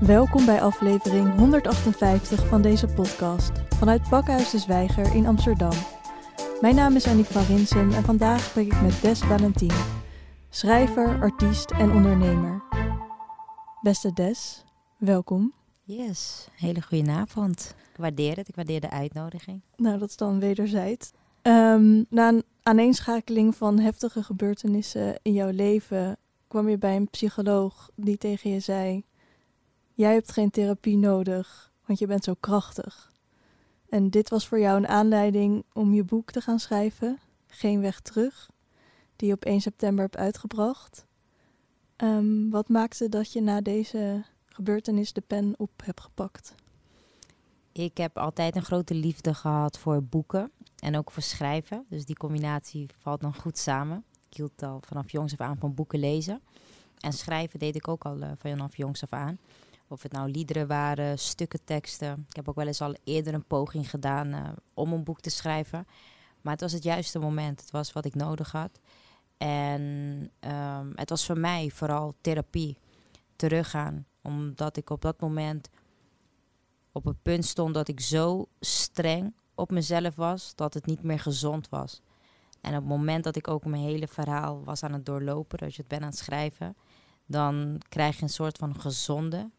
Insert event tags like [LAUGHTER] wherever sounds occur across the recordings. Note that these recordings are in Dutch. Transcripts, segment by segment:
Welkom bij aflevering 158 van deze podcast vanuit Pakhuis de Zwijger in Amsterdam. Mijn naam is Annick van Rinsum en vandaag spreek ik met Des Valentin, schrijver, artiest en ondernemer. Beste Des, welkom. Yes, hele goede avond. Ik waardeer het, ik waardeer de uitnodiging. Nou, dat is dan wederzijds. Ehm, na een aaneenschakeling van heftige gebeurtenissen in jouw leven kwam je bij een psycholoog die tegen je zei: Jij hebt geen therapie nodig, want je bent zo krachtig. En dit was voor jou een aanleiding om je boek te gaan schrijven, Geen Weg Terug, die je op 1 september hebt uitgebracht. Ehm, wat maakte dat je na deze gebeurtenis de pen op hebt gepakt? Ik heb altijd een grote liefde gehad voor boeken en ook voor schrijven. Dus die combinatie valt dan goed samen. Ik hield al vanaf jongs af aan van boeken lezen. En schrijven deed ik ook al uh, vanaf jongs af aan. Of het nou liederen waren, stukken teksten. Ik heb ook wel eens al eerder een poging gedaan uh, om een boek te schrijven. Maar het was het juiste moment. Het was wat ik nodig had. En um, het was voor mij vooral therapie. Teruggaan. Omdat ik op dat moment op het punt stond dat ik zo streng op mezelf was dat het niet meer gezond was. En op het moment dat ik ook mijn hele verhaal was aan het doorlopen, dat je het bent aan het schrijven, dan krijg je een soort van gezonde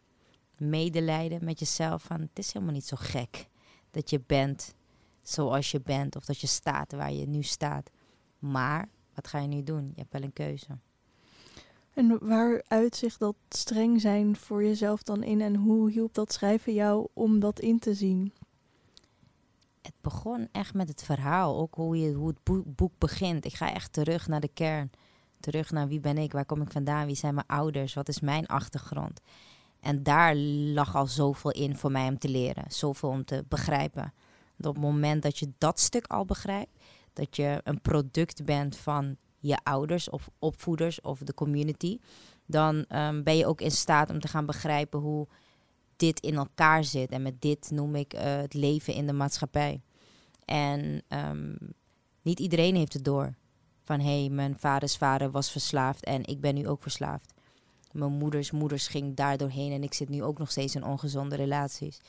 medelijden met jezelf. Van het is helemaal niet zo gek dat je bent zoals je bent of dat je staat waar je nu staat. Maar wat ga je nu doen? Je hebt wel een keuze. En waar uitzicht dat streng zijn voor jezelf dan in en hoe hielp dat schrijven jou om dat in te zien? Het begon echt met het verhaal, ook hoe, je, hoe het boek begint. Ik ga echt terug naar de kern. Terug naar wie ben ik, waar kom ik vandaan, wie zijn mijn ouders, wat is mijn achtergrond. En daar lag al zoveel in voor mij om te leren, zoveel om te begrijpen. op het moment dat je dat stuk al begrijpt, dat je een product bent van je ouders of opvoeders of de community, dan um, ben je ook in staat om te gaan begrijpen hoe dit in elkaar zit. En met dit noem ik uh, het leven in de maatschappij. En um, niet iedereen heeft het door. Van hé, hey, mijn vaders vader was verslaafd en ik ben nu ook verslaafd. Mijn moeders moeders ging daar doorheen en ik zit nu ook nog steeds in ongezonde relaties.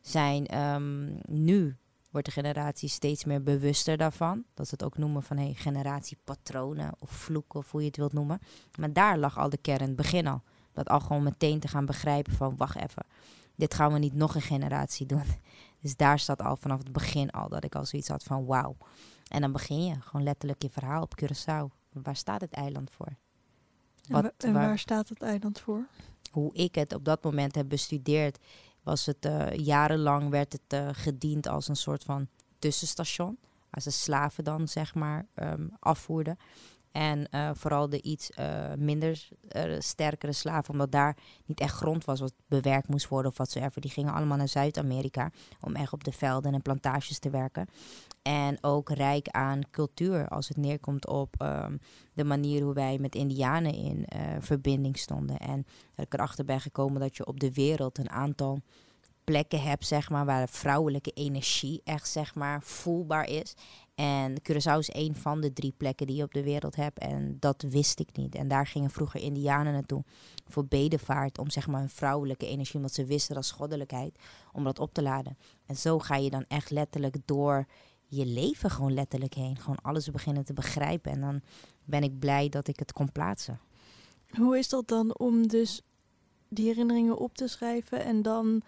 Zijn um, nu wordt de generatie steeds meer bewuster daarvan. Dat ze het ook noemen van hey, generatiepatronen of vloeken of hoe je het wilt noemen. Maar daar lag al de kern, het begin al. Dat al gewoon meteen te gaan begrijpen van wacht even, dit gaan we niet nog een generatie doen. [LAUGHS] Dus daar staat al vanaf het begin al dat ik al zoiets had van wauw. En dan begin je gewoon letterlijk je verhaal op Curaçao. Waar staat het eiland voor? Wat, en waar, staat het eiland voor? Hoe ik het op dat moment heb bestudeerd, was het uh, jarenlang werd het uh, gediend als een soort van tussenstation. Als de slaven dan zeg maar um, afvoerden. En uh, vooral de iets uh, minder uh, sterkere slaven, omdat daar niet echt grond was wat bewerkt moest worden of watsoever. Die gingen allemaal naar Zuid-Amerika om echt op de velden en plantages te werken. En ook rijk aan cultuur als het neerkomt op um, de manier hoe wij met Indianen in verbinding stonden. En dat ik erachter ben gekomen dat je op de wereld een aantal plekken hebt, zeg maar, waar de vrouwelijke energie echt, zeg maar, voelbaar is. En Curaçao is een van de drie plekken die je op de wereld hebt. En dat wist ik niet. En daar gingen vroeger Indianen naartoe voor bedevaart. Om zeg maar hun vrouwelijke energie, wat ze wisten als goddelijkheid, om dat op te laden. En zo ga je dan echt letterlijk door je leven gewoon letterlijk heen. Gewoon alles beginnen te begrijpen. En dan ben ik blij dat ik het kon plaatsen. Hoe is dat dan om dus die herinneringen op te schrijven en dan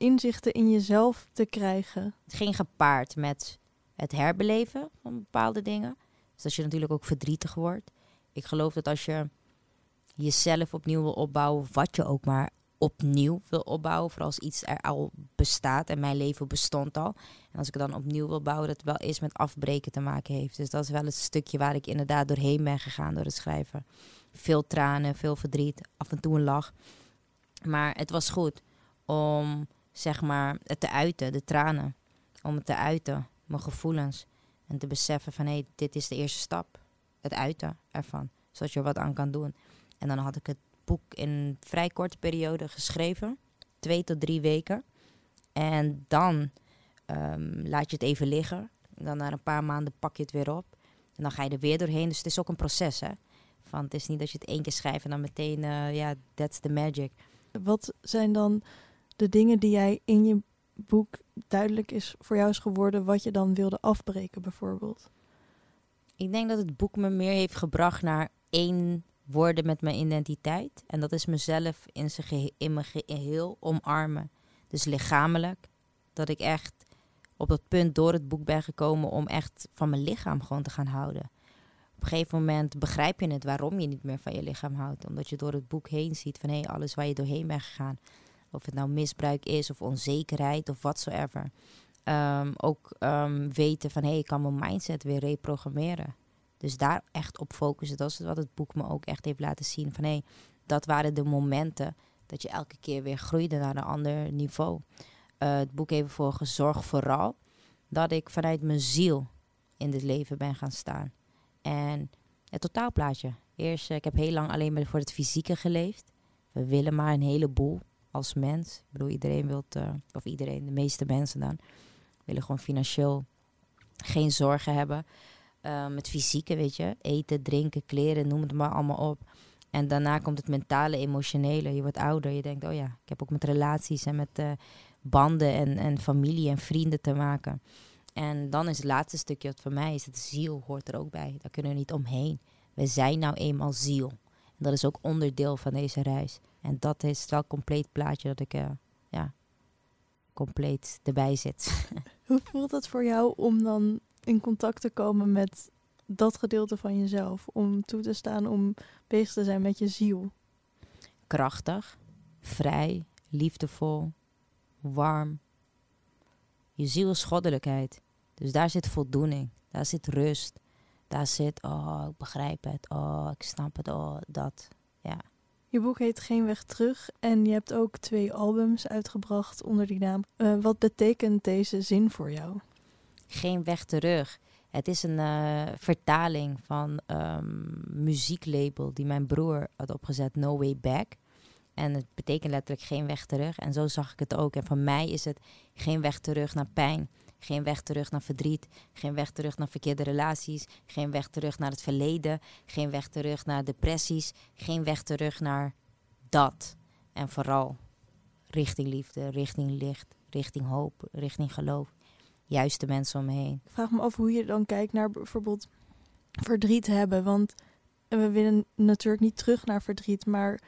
inzichten in jezelf te krijgen? Het ging gepaard met het herbeleven van bepaalde dingen. Dus dat je natuurlijk ook verdrietig wordt. Ik geloof dat als je jezelf opnieuw wil opbouwen, wat je ook maar opnieuw wil opbouwen, vooral als iets er al bestaat en mijn leven bestond al. En als ik het dan opnieuw wil bouwen, dat het wel eens met afbreken te maken heeft. Dus dat is wel het stukje waar ik inderdaad doorheen ben gegaan door het schrijven. Veel tranen, veel verdriet, af en toe een lach. Maar het was goed om, zeg maar, het te uiten, de tranen. Om het te uiten mijn gevoelens. En te beseffen van hé, hey, dit is de eerste stap. Het uiten ervan. Zodat je er wat aan kan doen. En dan had ik het boek in een vrij korte periode geschreven. Twee tot drie weken. En dan um, laat je het even liggen. Dan na een paar maanden pak je het weer op. En dan ga je er weer doorheen. Dus het is ook een proces hè. Van, het is niet dat je het één keer schrijft en dan meteen, uh, ja, that's the magic. Wat zijn dan de dingen die jij in je boek duidelijk is voor jou is geworden wat je dan wilde afbreken bijvoorbeeld? Ik denk dat het boek me meer heeft gebracht naar één worden met mijn identiteit. En dat is mezelf in, zijn in mijn geheel omarmen. Dus lichamelijk. Dat ik echt op dat punt door het boek ben gekomen om echt van mijn lichaam gewoon te gaan houden. Op een gegeven moment begrijp je het waarom je niet meer van je lichaam houdt. Omdat je door het boek heen ziet van hé, hey, alles waar je doorheen bent gegaan. Of het nou misbruik is of onzekerheid of watsoever. Ehm, ook ehm, weten van hé, hey, ik kan mijn mindset weer reprogrammeren. Dus daar echt op focussen. Dat is wat het boek me ook echt heeft laten zien. Van hé, hey, dat waren de momenten dat je elke keer weer groeide naar een ander niveau. Uh, het boek heeft ervoor gezorgd vooral dat ik vanuit mijn ziel in dit leven ben gaan staan. En het totaalplaatje. Eerst, uh, ik heb heel lang alleen maar voor het fysieke geleefd. We willen maar een heleboel als mens. Ik bedoel, iedereen wil, uh, of iedereen, de meeste mensen dan, willen gewoon financieel geen zorgen hebben. Um, het fysieke, weet je, eten, drinken, kleren, noem het maar allemaal op. En daarna komt het mentale, emotionele. Je wordt ouder, je denkt, oh ja, ik heb ook met relaties en met uh, banden en, en familie en vrienden te maken. En dan is het laatste stukje, wat voor mij is het ziel, hoort er ook bij. Daar kunnen we niet omheen. We zijn nou eenmaal ziel. Dat is ook onderdeel van deze reis. En dat is wel een compleet plaatje dat ik, uh, ja, compleet erbij zit. [LAUGHS] Hoe voelt het voor jou om dan in contact te komen met dat gedeelte van jezelf? Om toe te staan, om bezig te zijn met je ziel? Krachtig, vrij, liefdevol, warm. Je ziel is goddelijkheid. Dus daar zit voldoening, daar zit rust. Daar zit, oh, ik begrijp het, oh, ik snap het, oh, dat. Ja. Je boek heet Geen Weg Terug en je hebt ook twee albums uitgebracht onder die naam. Uh, wat betekent deze zin voor jou? Geen Weg Terug. Het is een uh, vertaling van um, muzieklabel die mijn broer had opgezet, No Way Back. En het betekent letterlijk geen weg terug. En zo zag ik het ook. En voor mij is het geen weg terug naar pijn. Geen weg terug naar verdriet. Geen weg terug naar verkeerde relaties. Geen weg terug naar het verleden. Geen weg terug naar depressies. Geen weg terug naar dat. En vooral richting liefde, richting licht, richting hoop, richting geloof. Juist de mensen om me heen. Ik vraag me af hoe je dan kijkt naar bijvoorbeeld verdriet hebben. Want we willen natuurlijk niet terug naar verdriet. Maar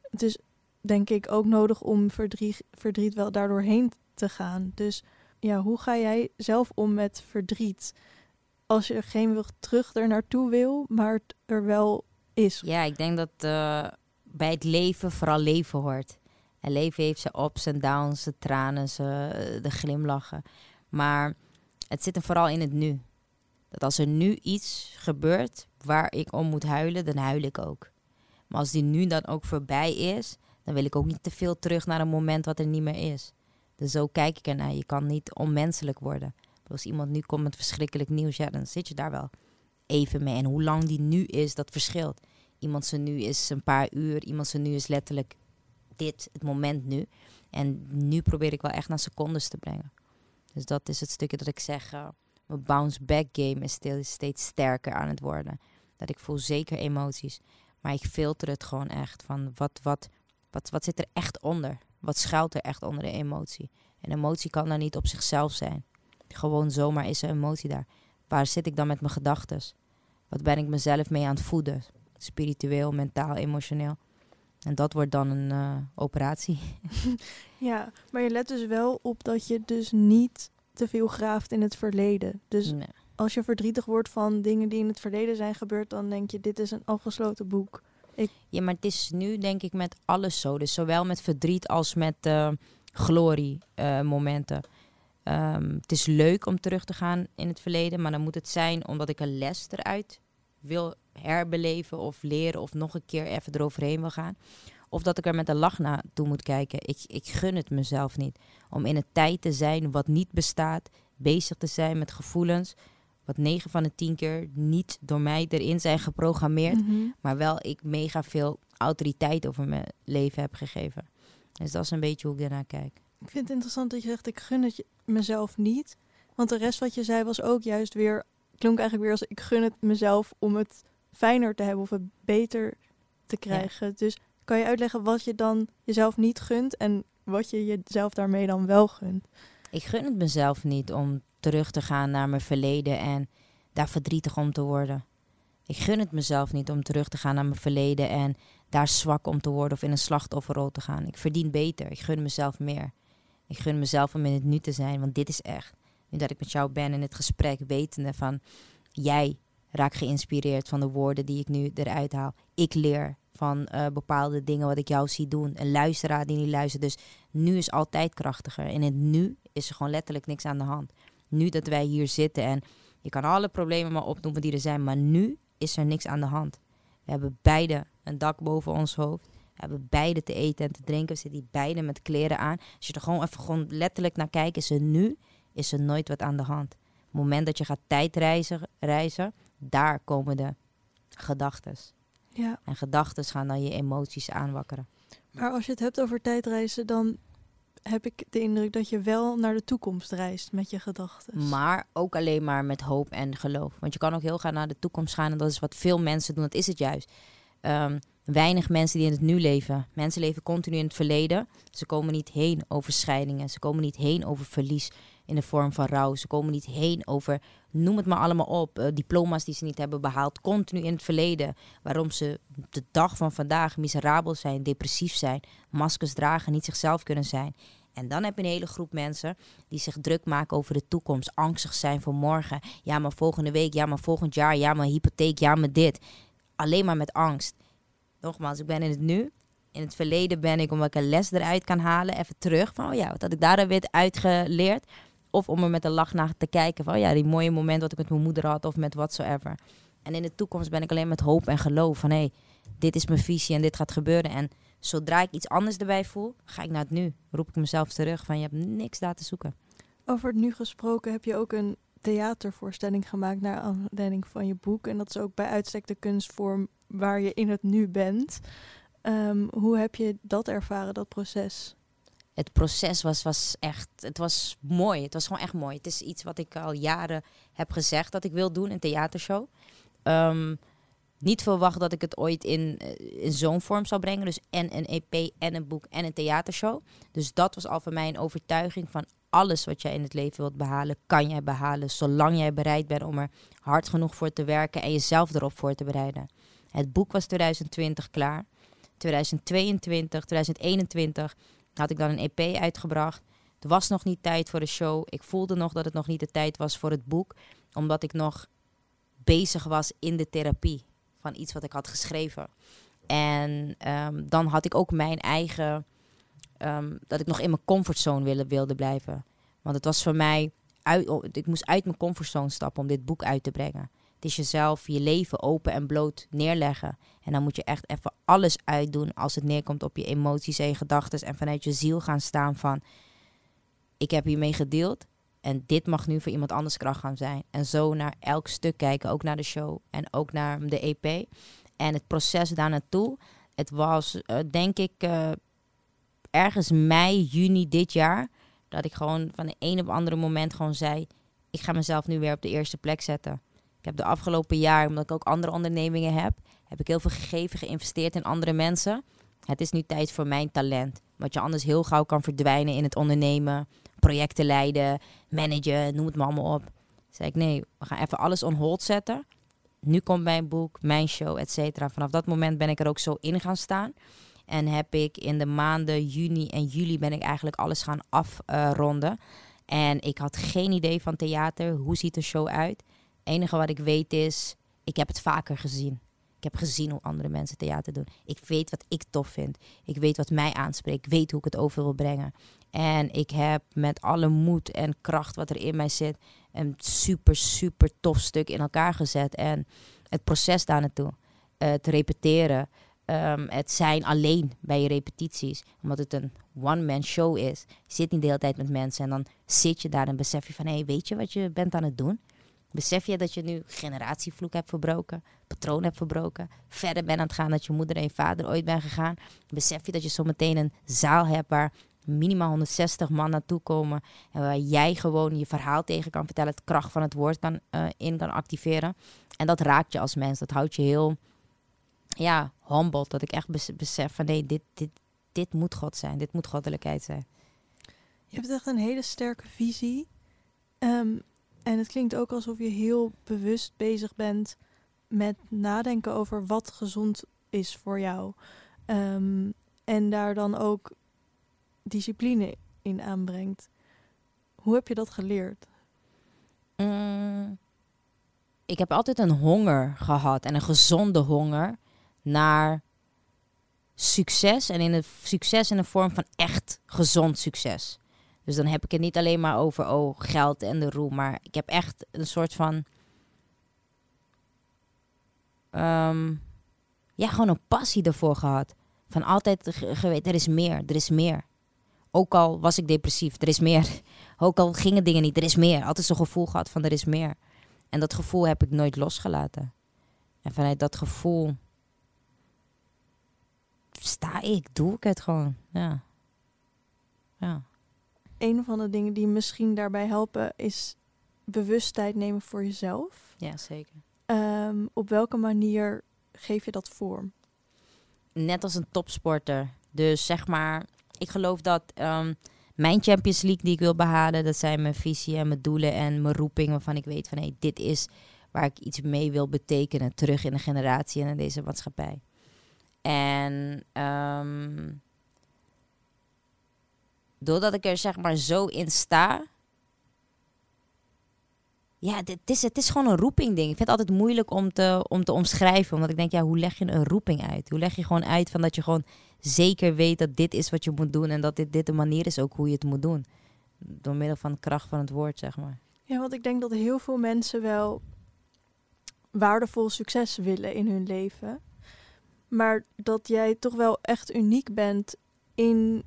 het is denk ik ook nodig om verdriet, verdriet wel daardoor heen te gaan. Dus ja, hoe ga jij zelf om met verdriet? Als je geen weg terug er naartoe wil, maar het er wel is. Ja, ik denk dat uh, bij het leven vooral leven hoort. En leven heeft zijn ups en downs, zijn tranen, zijn, de glimlachen. Maar het zit er vooral in het nu. Dat als er nu iets gebeurt waar ik om moet huilen, dan huil ik ook. Maar als die nu dan ook voorbij is, dan wil ik ook niet te veel terug naar een moment wat er niet meer is. Dus zo kijk ik ernaar. Je kan niet onmenselijk worden. Als iemand nu komt met verschrikkelijk nieuws, ja, dan zit je daar wel even mee. En hoe lang die nu is, dat verschilt. Iemand zijn nu is een paar uur, iemand zijn nu is letterlijk dit, het moment nu. En nu probeer ik wel echt naar secondes te brengen. Dus dat is het stukje dat ik zeg, uh, mijn bounce back game is steeds sterker aan het worden. Dat ik voel zeker emoties. Maar ik filter het gewoon echt van wat, wat, wat, wat zit er echt onder? Wat schuilt er echt onder de emotie? Een emotie kan daar niet op zichzelf zijn. Gewoon zomaar is er emotie daar. Waar zit ik dan met mijn gedachten? Wat ben ik mezelf mee aan het voeden? Spiritueel, mentaal, emotioneel. En dat wordt dan een uh, operatie. [LAUGHS] ja, maar je let dus wel op dat je dus niet te veel graaft in het verleden. Dus nee. als je verdrietig wordt van dingen die in het verleden zijn gebeurd, dan denk je, dit is een afgesloten boek. Ja, maar het is nu denk ik met alles zo. Dus zowel met verdriet als met uh, glorie uh, momenten. Um, het is leuk om terug te gaan in het verleden, maar dan moet het zijn omdat ik een les eruit wil herbeleven of leren of nog een keer even eroverheen wil gaan. Of dat ik er met een lach naartoe moet kijken. Ik, ik gun het mezelf niet. Om in een tijd te zijn wat niet bestaat, bezig te zijn met gevoelens wat 9 van de 10 keer niet door mij erin zijn geprogrammeerd, Mhm. maar wel ik mega veel autoriteit over mijn leven heb gegeven. Dus dat is een beetje hoe ik daarnaar kijk. Ik vind het interessant dat je zegt, ik gun het mezelf niet. Want de rest wat je zei was ook juist weer, klonk eigenlijk weer als ik gun het mezelf om het fijner te hebben of het beter te krijgen. Dus Kan je uitleggen wat je dan jezelf niet gunt en wat je jezelf daarmee dan wel gunt? Ik gun het mezelf niet om terug te gaan naar mijn verleden en daar verdrietig om te worden. Ik gun het mezelf niet om terug te gaan naar mijn verleden en daar zwak om te worden of in een slachtofferrol te gaan. Ik verdien beter. Ik gun mezelf meer. Ik gun mezelf om in het nu te zijn, want dit is echt. Nu dat ik met jou ben in het gesprek, wetende van jij raakt geïnspireerd van de woorden die ik nu eruit haal. Ik leer van uh, bepaalde dingen wat ik jou zie doen. Een luisteraar die niet luistert. Dus nu is altijd krachtiger. In het nu is er gewoon letterlijk niks aan de hand. Nu dat wij hier zitten en je kan alle problemen maar opnoemen die er zijn, maar nu is er niks aan de hand. We hebben beide een dak boven ons hoofd. We hebben beide te eten en te drinken. We zitten beide met kleren aan. Als je er gewoon even gewoon letterlijk naar kijkt, is er nu is er nooit wat aan de hand. Op het moment dat je gaat tijdreizen, reizen, daar komen de gedachten. Ja. En gedachten gaan dan je emoties aanwakkeren. Maar als je het hebt over tijdreizen, dan heb ik de indruk dat je wel naar de toekomst reist met je gedachten. Maar ook alleen maar met hoop en geloof. Want je kan ook heel gaan naar de toekomst gaan en dat is wat veel mensen doen. Dat is het juist. Um, weinig mensen die in het nu leven. Mensen leven continu in het verleden. Ze komen niet heen over scheidingen. Ze komen niet heen over verlies in de vorm van rouw. Ze komen niet heen over, noem het maar allemaal op, uh, diploma's die ze niet hebben behaald. Continu in het verleden. Waarom ze de dag van vandaag miserabel zijn, depressief zijn, maskers dragen, niet zichzelf kunnen zijn. En dan heb je een hele groep mensen die zich druk maken over de toekomst, angstig zijn voor morgen. Ja, maar volgende week, ja, maar volgend jaar, ja, maar hypotheek, ja, maar dit. Alleen maar met angst. Nogmaals, ik ben in het nu. In het verleden ben ik, omdat ik een les eruit kan halen, even terug. Van, oh ja, wat had ik daar weer uitgeleerd? Of om er met een lach naar te kijken van, ja, die mooie moment wat ik met mijn moeder had of met whatsoever. En in de toekomst ben ik alleen met hoop en geloof van, hé, hey, dit is mijn visie en dit gaat gebeuren. En zodra ik iets anders erbij voel, ga ik naar het nu. Roep ik mezelf terug van, je hebt niks daar te zoeken. Over het nu gesproken heb je ook een theatervoorstelling gemaakt naar aanleiding van je boek. En dat is ook bij uitstek de kunstvorm waar je in het nu bent. Ehm, hoe heb je dat ervaren, dat proces? Het proces was, was echt, het was mooi. Het was gewoon echt mooi. Het is iets wat ik al jaren heb gezegd dat ik wil doen, een theatershow. Um, niet verwacht dat ik het ooit in, eh, in zo'n vorm zou brengen. Dus en een EP en een boek en een theatershow. Dus dat was al voor mij een overtuiging van alles wat jij in het leven wilt behalen, kan jij behalen. Zolang jij bereid bent om er hard genoeg voor te werken en jezelf erop voor te bereiden. Het boek was 2020 klaar. 2022, 2021 had ik dan een EP uitgebracht. Er was nog niet tijd voor de show. Ik voelde nog dat het nog niet de tijd was voor het boek, omdat ik nog bezig was in de therapie van iets wat ik had geschreven. En ehm, dan had ik ook mijn eigen, um, dat ik nog in mijn comfortzone wilde, wilde blijven. Want het was voor mij, uit, ik moest uit mijn comfortzone stappen om dit boek uit te brengen. Is jezelf, je leven open en bloot neerleggen. En dan moet je echt even alles uitdoen als het neerkomt op je emoties en je gedachten. En vanuit je ziel gaan staan van, ik heb hiermee gedeeld. En dit mag nu voor iemand anders kracht gaan zijn. En zo naar elk stuk kijken, ook naar de show en ook naar de EP. En het proces daar naartoe. Het was, uh, denk ik, uh, ergens mei, juni dit jaar. Dat ik gewoon van de een op andere moment gewoon zei: Ik ga mezelf nu weer op de eerste plek zetten. Ik heb de afgelopen jaar, omdat ik ook andere ondernemingen heb, heb ik heel veel gegeven, geïnvesteerd in andere mensen. Het is nu tijd voor mijn talent. Wat je anders heel gauw kan verdwijnen in het ondernemen, projecten leiden, managen, noem het maar allemaal op. zei ik, nee, we gaan even alles on hold zetten. Nu komt mijn boek, mijn show, et. Vanaf dat moment ben ik er ook zo in gaan staan. En heb ik in de maanden juni en juli ben ik eigenlijk alles gaan afronden. en ik had geen idee van theater. Hoe ziet de show uit? Enige wat ik weet is, ik heb het vaker gezien. Ik heb gezien hoe andere mensen theater doen. Ik weet wat ik tof vind. Ik weet wat mij aanspreekt. Ik weet hoe ik het over wil brengen. En ik heb met alle moed en kracht wat er in mij zit, een super, super tof stuk in elkaar gezet. En het proces daar naartoe, het repeteren, um, het zijn alleen bij je repetities, omdat het een one-man show is. Je zit niet de hele tijd met mensen en dan zit je daar en besef je van, hé, hey, weet je wat je bent aan het doen? Besef je dat je nu generatievloek hebt verbroken, patroon hebt verbroken, verder bent aan het gaan dat je moeder en je vader ooit bent gegaan? Besef je dat je zometeen een zaal hebt waar minimaal 160 man naartoe komen en waar jij gewoon je verhaal tegen kan vertellen, het kracht van het woord kan, uh, in kan activeren? En dat raakt je als mens, dat houdt je heel ja, humbled. Dat ik echt bes- besef van nee, dit, dit, dit moet God zijn. Dit moet goddelijkheid zijn. Je hebt echt een hele sterke visie. Ehm, en het klinkt ook alsof je heel bewust bezig bent met nadenken over wat gezond is voor jou. Ehm, en daar dan ook discipline in aanbrengt. Hoe heb je dat geleerd? Mm, ik heb altijd een honger gehad en een gezonde honger naar succes. En in het succes in de vorm van echt gezond succes. Dus dan heb ik het niet alleen maar over oh, geld en de roem. Maar ik heb echt een soort van. ehm, ja, gewoon een passie ervoor gehad. Van altijd ge- geweten, er is meer, er is meer. Ook al was ik depressief, er is meer. [LAUGHS] Ook al gingen dingen niet, er is meer. Altijd zo'n gevoel gehad van er is meer. En dat gevoel heb ik nooit losgelaten. En vanuit dat gevoel sta ik, doe ik het gewoon. Ja. Ja. Een van de dingen die misschien daarbij helpen is bewust tijd nemen voor jezelf. Ja, zeker. Ehm, op welke manier geef je dat vorm? Net als een topsporter. Dus zeg maar, ik geloof dat ehm, mijn Champions League die ik wil behalen, dat zijn mijn visie en mijn doelen en mijn roeping, waarvan ik weet van hé, dit is waar ik iets mee wil betekenen, terug in de generatie en in deze maatschappij. En ehm, doordat ik er zeg maar zo in sta, ja, dit is, het is gewoon een roeping ding. Ik vind het altijd moeilijk om te, om te omschrijven. Omdat ik denk, ja, hoe leg je een roeping uit? Hoe leg je gewoon uit van dat je gewoon zeker weet dat dit is wat je moet doen. En dat dit, dit de manier is ook hoe je het moet doen. Door middel van de kracht van het woord, zeg maar. Ja, want ik denk dat heel veel mensen wel waardevol succes willen in hun leven. Maar dat jij toch wel echt uniek bent in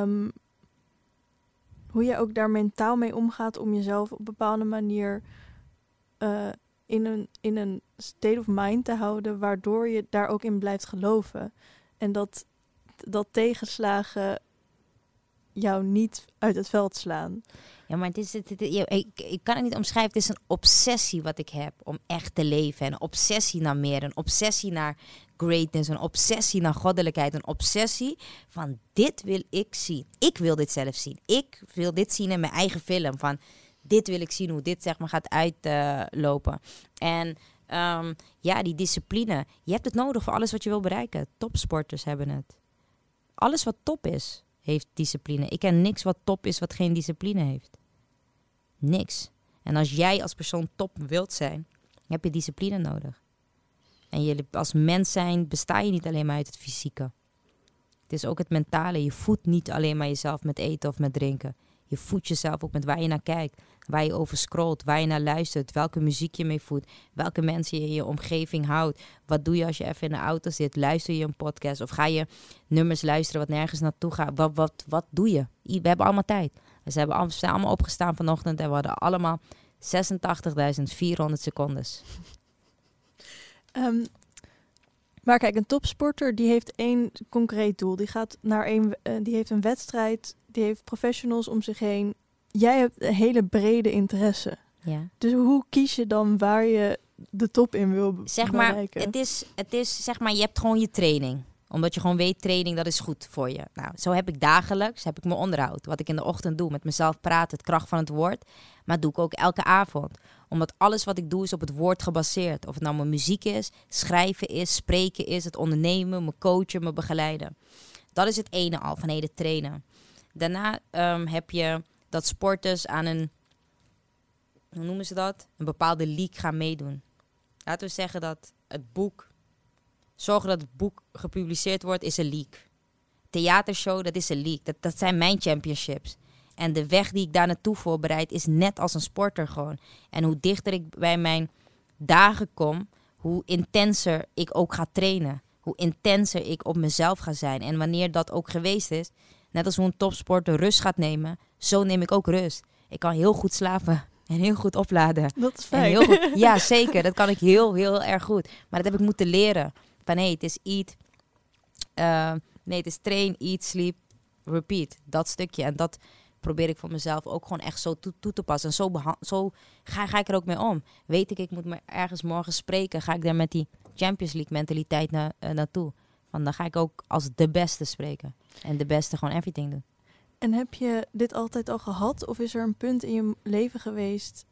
ehm, hoe je ook daar mentaal mee omgaat om jezelf op bepaalde manier eh, in, een, in een state of mind te houden, waardoor je daar ook in blijft geloven. En dat, dat tegenslagen jou niet uit het veld slaan. Ja, maar het is, het, het- ja, ik, ik kan het niet omschrijven. Het is een obsessie wat ik heb om echt te leven. Een obsessie naar meer. Een obsessie naar greatness. Een obsessie naar goddelijkheid. Een obsessie van dit wil ik zien. Ik wil dit zelf zien. Ik wil dit zien in mijn eigen film. Van dit wil ik zien hoe dit zeg maar gaat uitlopen. en ehm, ja, die discipline. Je hebt het nodig voor alles wat je wil bereiken. Topsporters hebben het. Alles wat top is, heeft discipline. Ik ken niks wat top is wat geen discipline heeft. Niks. En als jij als persoon top wilt zijn, heb je discipline nodig. En je, als mens zijn besta je niet alleen maar uit het fysieke. Het is ook het mentale. Je voedt niet alleen maar jezelf met eten of met drinken. Je voedt jezelf ook met waar je naar kijkt, waar je over scrolt, waar je naar luistert, welke muziek je mee voedt, welke mensen je in je omgeving houdt. Wat doe je als je even in de auto zit? Luister je een podcast of ga je nummers luisteren wat nergens naartoe gaat? Wat, wat, wat doe je? We hebben allemaal tijd. We zijn allemaal opgestaan vanochtend en we hadden allemaal 86.400 secondes. Ehm, maar kijk, een topsporter die heeft één concreet doel. Die gaat naar één, eh, die heeft een wedstrijd, die heeft professionals om zich heen. Jij hebt een hele brede interesse. Ja. Dus hoe kies je dan waar je de top in wil Zeg maar, bereiken? het is, het is, zeg maar, je hebt gewoon je training. Omdat je gewoon weet, training, dat is goed voor je. Nou, zo heb ik dagelijks, heb ik mijn onderhoud. Wat ik in de ochtend doe, met mezelf praten, het kracht van het woord. Maar doe ik ook elke avond. Omdat alles wat ik doe is op het woord gebaseerd. Of het nou mijn muziek is, schrijven is, spreken is, het ondernemen, mijn coachen, mijn begeleiden. Dat is het ene al, van hele trainen. Daarna ehm, heb je dat sporters aan een, hoe noemen ze dat? Een bepaalde league gaan meedoen. Laten we zeggen dat het boek, zorgen dat het boek gepubliceerd wordt, is een leak. Theatershow, dat is een leak. Dat, dat zijn mijn championships. En de weg die ik daar naartoe voorbereid is net als een sporter gewoon. En hoe dichter ik bij mijn dagen kom, hoe intenser ik ook ga trainen. Hoe intenser ik op mezelf ga zijn. En wanneer dat ook geweest is, net als hoe een topsporter rust gaat nemen, zo neem ik ook rust. Ik kan heel goed slapen [LAUGHS] en heel goed opladen. dat is En fijn. heel goed. Ja, [LAUGHS] zeker. Dat kan ik heel, heel erg goed. Maar dat heb ik moeten leren. Van hé, het is eat. eh, nee, het is train, eat, sleep, repeat. Dat stukje. En dat probeer ik voor mezelf ook gewoon echt zo toe, toe te passen. En zo, beha- zo ga, ga ik er ook mee om. Weet ik, ik moet me ergens morgen spreken. Ga ik daar met die Champions League mentaliteit na, eh, naartoe. Want dan ga ik ook als de beste spreken. En de beste gewoon everything doen. En heb je dit altijd al gehad? Of is er een punt in je leven geweest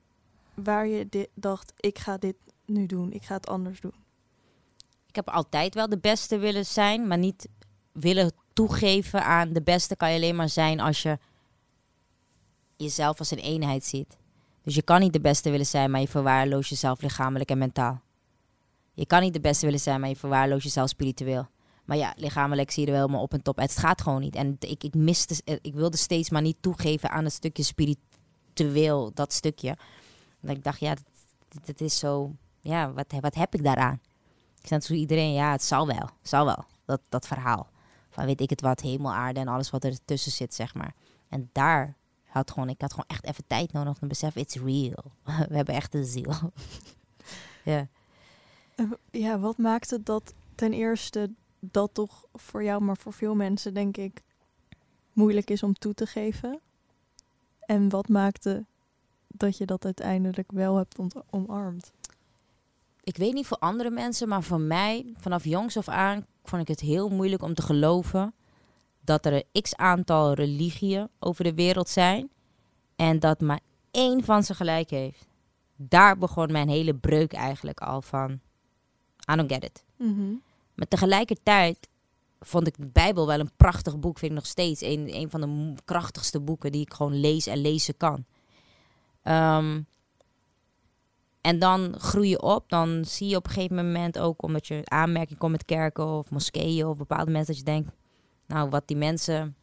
waar je dit dacht, ik ga dit nu doen, ik ga het anders doen? Ik heb altijd wel de beste willen zijn, maar niet willen toegeven aan de beste kan je alleen maar zijn als je jezelf als een eenheid ziet. Dus je kan niet de beste willen zijn, maar je verwaarloost jezelf lichamelijk en mentaal. Je kan niet de beste willen zijn, maar je verwaarloost jezelf spiritueel. Maar ja, lichamelijk zie je er wel helemaal op en top. Het gaat gewoon niet. En ik, ik, miste, ik wilde steeds maar niet toegeven aan het stukje spiritueel, dat stukje. Dat ik dacht, ja, dat, is zo... Ja, wat, wat heb ik daaraan? Ik zei toen iedereen, ja, het zal wel. zal wel, dat, dat verhaal. Van weet ik het wat, hemel, aarde en alles wat er tussen zit, zeg maar. En daar had gewoon, ik had gewoon echt even tijd nodig om te beseffen, it's real. [LAUGHS] We hebben echt een ziel. [LAUGHS] ja. Eh, Ja, wat maakte dat ten eerste dat toch voor jou, maar voor veel mensen denk ik moeilijk is om toe te geven? En wat maakte dat je dat uiteindelijk wel hebt omarmd? Ik weet niet voor andere mensen, maar voor mij, vanaf jongs af aan, vond ik het heel moeilijk om te geloven dat er een x aantal religieën over de wereld zijn en dat maar één van ze gelijk heeft. Daar begon mijn hele breuk eigenlijk al van. I don't get it. Mhm. Maar tegelijkertijd vond ik de Bijbel wel een prachtig boek. Vind ik nog steeds een, een van de krachtigste boeken die ik gewoon lees en lezen kan. Ehm, en dan groei je op. Dan zie je op een gegeven moment ook, omdat je in aanmerking komt met kerken of moskeeën of bepaalde mensen, dat je denkt, nou, wat die mensen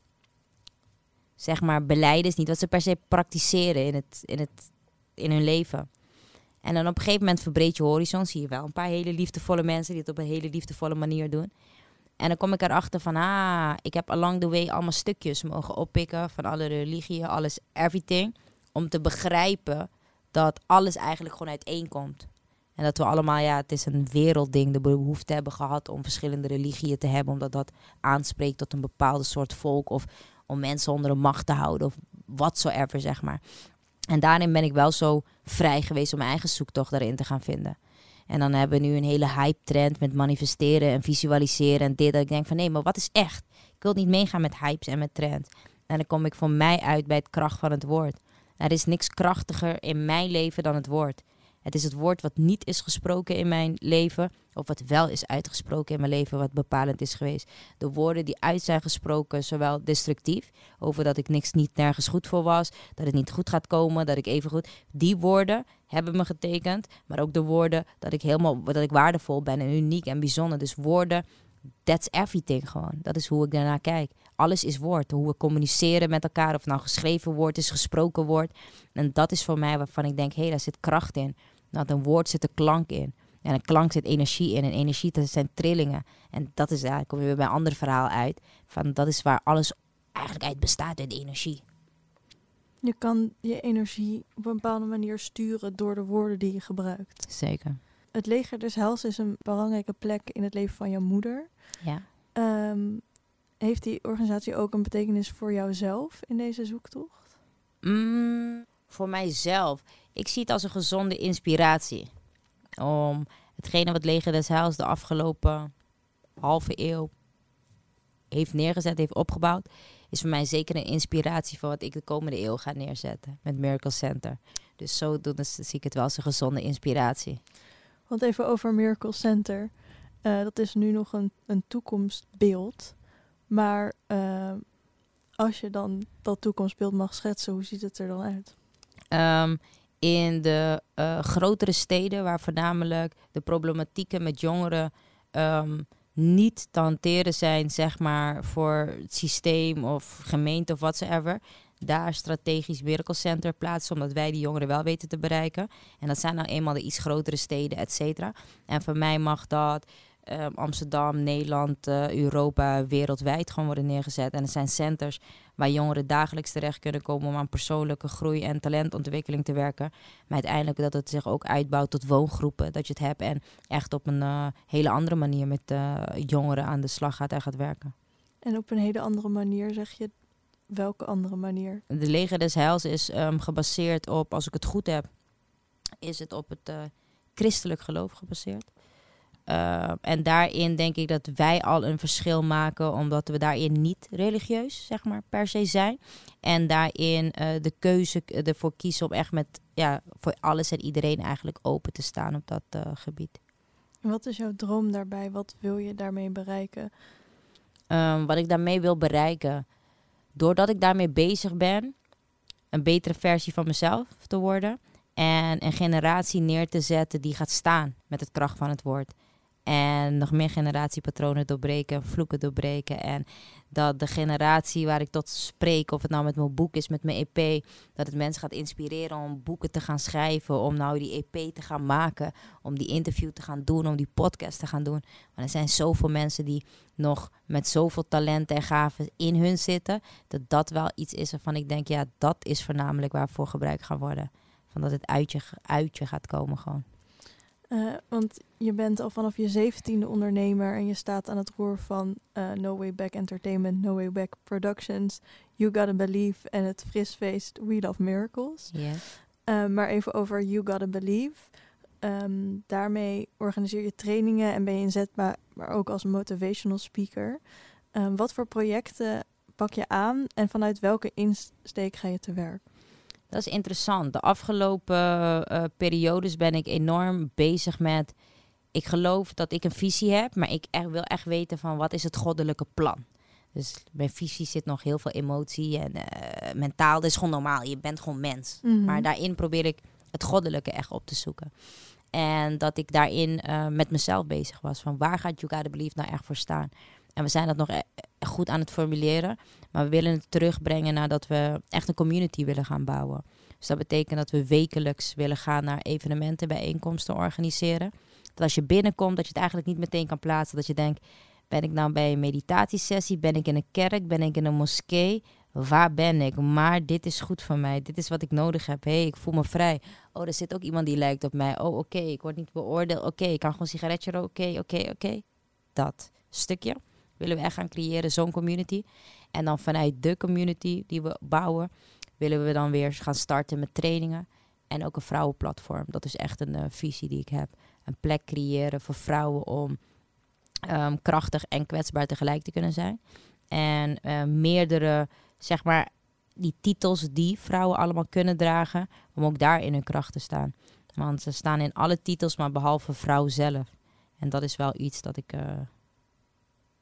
zeg maar beleiden is niet wat ze per se praktiseren in, het, in, het, in hun leven. En dan op een gegeven moment verbreed je horizon. Zie je wel een paar hele liefdevolle mensen die het op een hele liefdevolle manier doen. En dan kom ik erachter van, ah, ik heb along the way allemaal stukjes mogen oppikken van alle religieën, alles, everything. Om te begrijpen dat alles eigenlijk gewoon uiteenkomt. En dat we allemaal, ja, het is een wereldding, de behoefte hebben gehad om verschillende religieën te hebben. Omdat dat aanspreekt tot een bepaalde soort volk of om mensen onder de macht te houden of whatsoever, zeg maar. En daarin ben ik wel zo vrij geweest om mijn eigen zoektocht daarin te gaan vinden. En dan hebben we nu een hele hype-trend met manifesteren en visualiseren en dit. Dat ik denk van nee, maar wat is echt? Ik wil niet meegaan met hypes en met trends. En dan kom ik voor mij uit bij het kracht van het woord. Er is niks krachtiger in mijn leven dan het woord. Het is het woord wat niet is gesproken in mijn leven, of wat wel is uitgesproken in mijn leven, wat bepalend is geweest. De woorden die uit zijn gesproken, zowel destructief, over dat ik niks niet nergens goed voor was, dat het niet goed gaat komen, dat ik even goed. Die woorden hebben me getekend, maar ook de woorden dat ik helemaal, dat ik waardevol ben en uniek en bijzonder. Dus woorden, that's everything gewoon. Dat is hoe ik daarnaar kijk. Alles is woord. Hoe we communiceren met elkaar, of nou geschreven woord is, gesproken woord. En dat is voor mij waarvan ik denk, hé, hey, daar zit kracht in. Dat een woord zit een klank in. En een klank zit energie in. En energie, dat zijn trillingen. En dat is eigenlijk, kom je weer bij een ander verhaal uit. Van dat is waar alles eigenlijk uit bestaat, uit energie. Je kan je energie op een bepaalde manier sturen door de woorden die je gebruikt. Zeker. Het leger des Heils is een belangrijke plek in het leven van jouw moeder. Ja. Ehm, heeft die organisatie ook een betekenis voor jouzelf in deze zoektocht? Mm, voor mijzelf. Ik zie het als een gezonde inspiratie. Om hetgene wat Leger des Heils de afgelopen halve eeuw heeft neergezet, heeft opgebouwd, is voor mij zeker een inspiratie voor wat ik de komende eeuw ga neerzetten met Miracle Center. Dus zodoende zie ik het wel als een gezonde inspiratie. Want even over Miracle Center. Eh, dat is nu nog een, een toekomstbeeld. Maar eh, als je dan dat toekomstbeeld mag schetsen, hoe ziet het er dan uit? Ehm, in de eh, grotere steden, waar voornamelijk de problematieken met jongeren ehm, niet te hanteren zijn, zeg maar, voor het systeem of gemeente of whatsoever. Daar strategisch Miracle Center plaatsen, omdat wij die jongeren wel weten te bereiken. En dat zijn nou eenmaal de iets grotere steden, et cetera. En voor mij mag dat ehm, Amsterdam, Nederland, eh, Europa, wereldwijd gewoon worden neergezet. En het zijn centers waar jongeren dagelijks terecht kunnen komen om aan persoonlijke groei en talentontwikkeling te werken. Maar uiteindelijk dat het zich ook uitbouwt tot woongroepen, dat je het hebt en echt op een eh, hele andere manier met eh, jongeren aan de slag gaat en gaat werken. En op een hele andere manier zeg je, welke andere manier? De leger des heils is ehm, gebaseerd op, als ik het goed heb, is het op het christelijk geloof gebaseerd. Uh, en daarin denk ik dat wij al een verschil maken, omdat we daarin niet religieus, zeg maar, per se zijn. En daarin uh, de keuze ervoor kiezen om echt met, ja, voor alles en iedereen eigenlijk open te staan op dat uh, gebied. Wat is jouw droom daarbij? Wat wil je daarmee bereiken? Um, wat ik daarmee wil bereiken, doordat ik daarmee bezig ben, een betere versie van mezelf te worden. En een generatie neer te zetten die gaat staan met het kracht van het woord. En nog meer generatiepatronen doorbreken, vloeken doorbreken. En dat de generatie waar ik tot spreek, of het nou met mijn boek is, met mijn EP, dat het mensen gaat inspireren om boeken te gaan schrijven, om nou die EP te gaan maken, om die interview te gaan doen, om die podcast te gaan doen. Want er zijn zoveel mensen die nog met zoveel talenten en gaven in hun zitten, dat dat wel iets is waarvan ik denk, ja, dat is voornamelijk waarvoor gebruikt gaan worden. Van dat het uit je, uit je gaat komen gewoon. Uh, want je bent al vanaf je zeventiende ondernemer en je staat aan het roer van uh, No Way Back Entertainment, No Way Back Productions, You Gotta Believe en het frisfeest We Love Miracles. Yes. Uh, maar even over You Gotta Believe. Um, daarmee organiseer je trainingen en ben je inzetbaar, maar ook als motivational speaker. Um, wat voor projecten pak je aan en vanuit welke insteek ga je te werk? Dat is interessant. De afgelopen uh, periodes ben ik enorm bezig met. Ik geloof dat ik een visie heb, maar ik echt, wil echt weten van wat is het goddelijke plan. Dus mijn visie zit nog heel veel emotie en uh, mentaal. Dat is gewoon normaal. Je bent gewoon mens. Mhm. Maar daarin probeer ik het goddelijke echt op te zoeken. En dat ik daarin uh, met mezelf bezig was. Van waar gaat You Gotta Believe nou echt voor staan? En we zijn dat nog e goed aan het formuleren. Maar we willen het terugbrengen naar dat we echt een community willen gaan bouwen. Dus dat betekent dat we wekelijks willen gaan naar evenementen, bijeenkomsten organiseren. Dat als je binnenkomt, dat je het eigenlijk niet meteen kan plaatsen. Dat je denkt, ben ik nou bij een meditatiesessie? Ben ik in een kerk? Ben ik in een moskee? Waar ben ik? Maar dit is goed voor mij. Dit is wat ik nodig heb. hey, ik voel me vrij. Oh, er zit ook iemand die lijkt op mij. Oh, oké, ik word niet beoordeeld. Oké, ik kan gewoon een sigaretje roken. Oké, oké, oké. Dat stukje willen we echt gaan creëren, zo'n community. En dan vanuit de community die we bouwen, willen we dan weer gaan starten met trainingen. En ook een vrouwenplatform. Dat is echt een uh, visie die ik heb. Een plek creëren voor vrouwen om um, krachtig en kwetsbaar tegelijk te kunnen zijn. En uh, meerdere, zeg maar, die titels die vrouwen allemaal kunnen dragen, om ook daar in hun kracht te staan. Want ze staan in alle titels, maar behalve vrouw zelf. En dat is wel iets dat ik uh,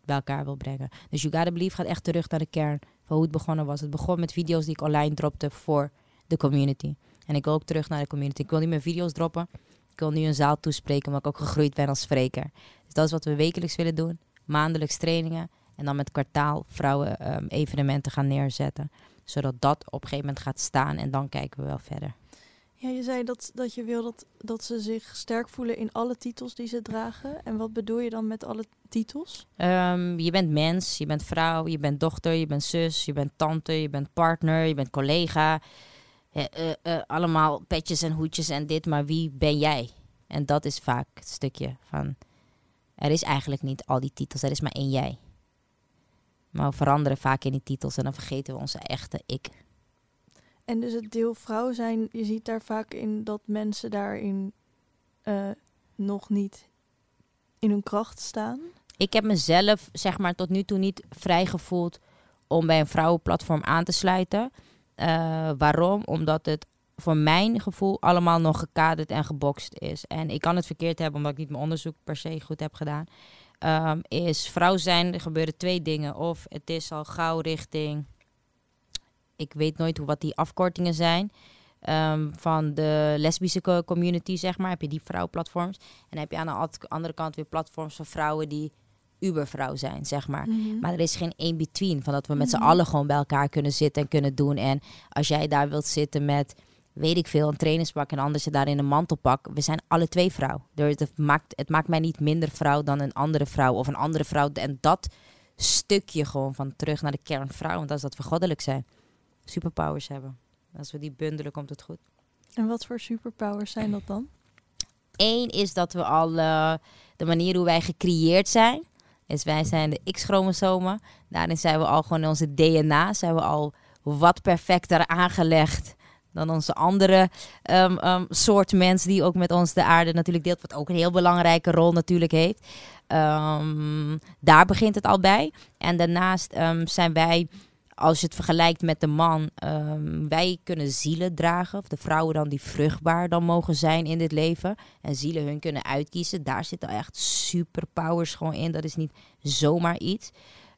bij elkaar wil brengen. Dus You Gotta Believe gaat echt terug naar de kern van hoe het begonnen was. Het begon met video's die ik online dropte voor de community. En ik wil ook terug naar de community. Ik wil niet meer video's droppen. Ik wil nu een zaal toespreken, omdat ik ook gegroeid ben als spreker. Dus dat is wat we wekelijks willen doen. Maandelijks trainingen. En dan met kwartaal vrouwen um, evenementen gaan neerzetten. Zodat dat op een gegeven moment gaat staan. En dan kijken we wel verder. Ja, je zei dat, dat je wil dat, dat ze zich sterk voelen in alle titels die ze dragen. En wat bedoel je dan met alle titels? Um, je bent mens, je bent vrouw, je bent dochter, je bent zus, je bent tante, je bent partner, je bent collega. Uh, uh, allemaal petjes en hoedjes en dit, maar wie ben jij? En dat is vaak het stukje van... Er is eigenlijk niet al die titels, er is maar één jij. Maar we veranderen vaak in die titels en dan vergeten we onze echte ik. En dus het deel vrouw zijn, je ziet daar vaak in dat mensen daarin uh, nog niet in hun kracht staan. Ik heb mezelf, zeg maar, tot nu toe niet vrij gevoeld om bij een vrouwenplatform aan te sluiten. Uh, waarom? Omdat het voor mijn gevoel allemaal nog gekaderd en gebokst is. En ik kan het verkeerd hebben omdat ik niet mijn onderzoek per se goed heb gedaan. Um, is vrouw zijn, er gebeuren twee dingen. Of het is al gauw richting ik weet nooit hoe, wat die afkortingen zijn. Um, van de lesbische community, zeg maar, heb je die vrouwplatforms. En dan heb je aan de andere kant weer platforms van vrouwen die ubervrouw zijn, zeg maar. Mhm. Mm -hmm. Maar er is geen in-between, van dat we met mm -hmm. z'n allen gewoon bij elkaar kunnen zitten en kunnen doen. En als jij daar wilt zitten met, weet ik veel, een trainingspak en anders je daar in een mantelpak, we zijn alle twee vrouw. Dus het, maakt, het maakt mij niet minder vrouw dan een andere vrouw of een andere vrouw. En dat stukje gewoon van terug naar de kern vrouw, want dat is dat we goddelijk zijn superpowers hebben. Als we die bundelen, komt het goed. En wat voor superpowers zijn dat dan? Eén is dat we al uh, de manier hoe wij gecreëerd zijn, is wij zijn de X-chromosomen. Daarin zijn we al gewoon in onze DNA, zijn we al wat perfecter aangelegd dan onze andere um, um, soort mens die ook met ons de aarde natuurlijk deelt, wat ook een heel belangrijke rol natuurlijk heeft. Um, daar begint het al bij. En daarnaast zijn wij als je het vergelijkt met de man, um, wij kunnen zielen dragen. Of de vrouwen dan die vruchtbaar dan mogen zijn in dit leven. En zielen hun kunnen uitkiezen. Daar zitten echt superpowers gewoon in. Dat is niet zomaar iets.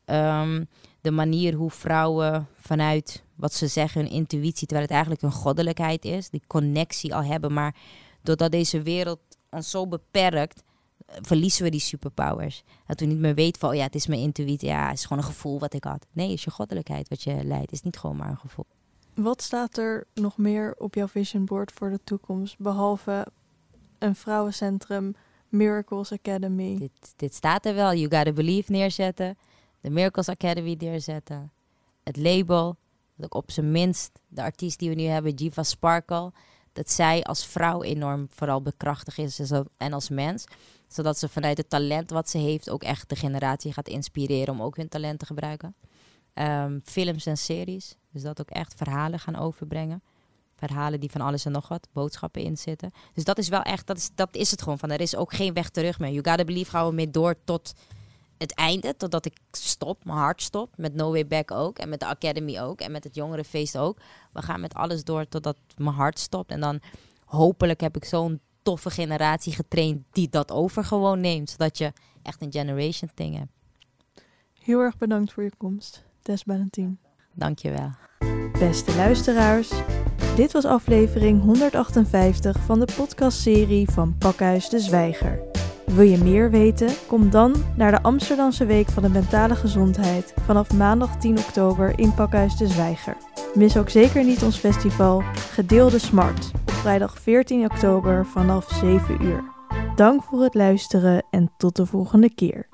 Um, de manier hoe vrouwen vanuit wat ze zeggen, hun intuïtie, terwijl het eigenlijk een goddelijkheid is, die connectie al hebben. Maar doordat deze wereld ons zo beperkt, verliezen we die superpowers. Dat we niet meer weten van, oh ja, het is mijn intuïtie. Ja, het is gewoon een gevoel wat ik had. Nee, het is je goddelijkheid wat je leidt. Het is niet gewoon maar een gevoel. Wat staat er nog meer op jouw vision board voor de toekomst? Behalve een vrouwencentrum, Miracles Academy. Dit, dit staat er wel. You Gotta Believe neerzetten. De Miracles Academy neerzetten. Het label. Dat ook op zijn minst de artiest die we nu hebben, Jiva Sparkle. Dat zij als vrouw enorm vooral bekrachtigd is en als mens zodat ze vanuit het talent wat ze heeft ook echt de generatie gaat inspireren om ook hun talent te gebruiken. Um, films en series, dus dat ook echt verhalen gaan overbrengen. Verhalen die van alles en nog wat, boodschappen in zitten. Dus dat is wel echt, dat is, dat is het gewoon van. Er is ook geen weg terug meer. You gotta believe gaan we mee door tot het einde, totdat ik stop, mijn hart stop. Met No Way Back ook en met de Academy ook en met het jongerenfeest ook. We gaan met alles door totdat mijn hart stopt. En dan hopelijk heb ik zo'n toffe generatie getraind die dat over gewoon neemt. Zodat je echt een generation thing hebt. Heel erg bedankt voor je komst, Tess Valentine. Dankjewel. Beste luisteraars, dit was aflevering 158 van de podcastserie van Pakhuis de Zwijger. Wil je meer weten? Kom dan naar de Amsterdamse Week van de Mentale Gezondheid vanaf maandag 10 oktober in Pakhuis de Zwijger. Mis ook zeker niet ons festival Gedeelde Smart op vrijdag 14 oktober vanaf 7 uur. Dank voor het luisteren en tot de volgende keer.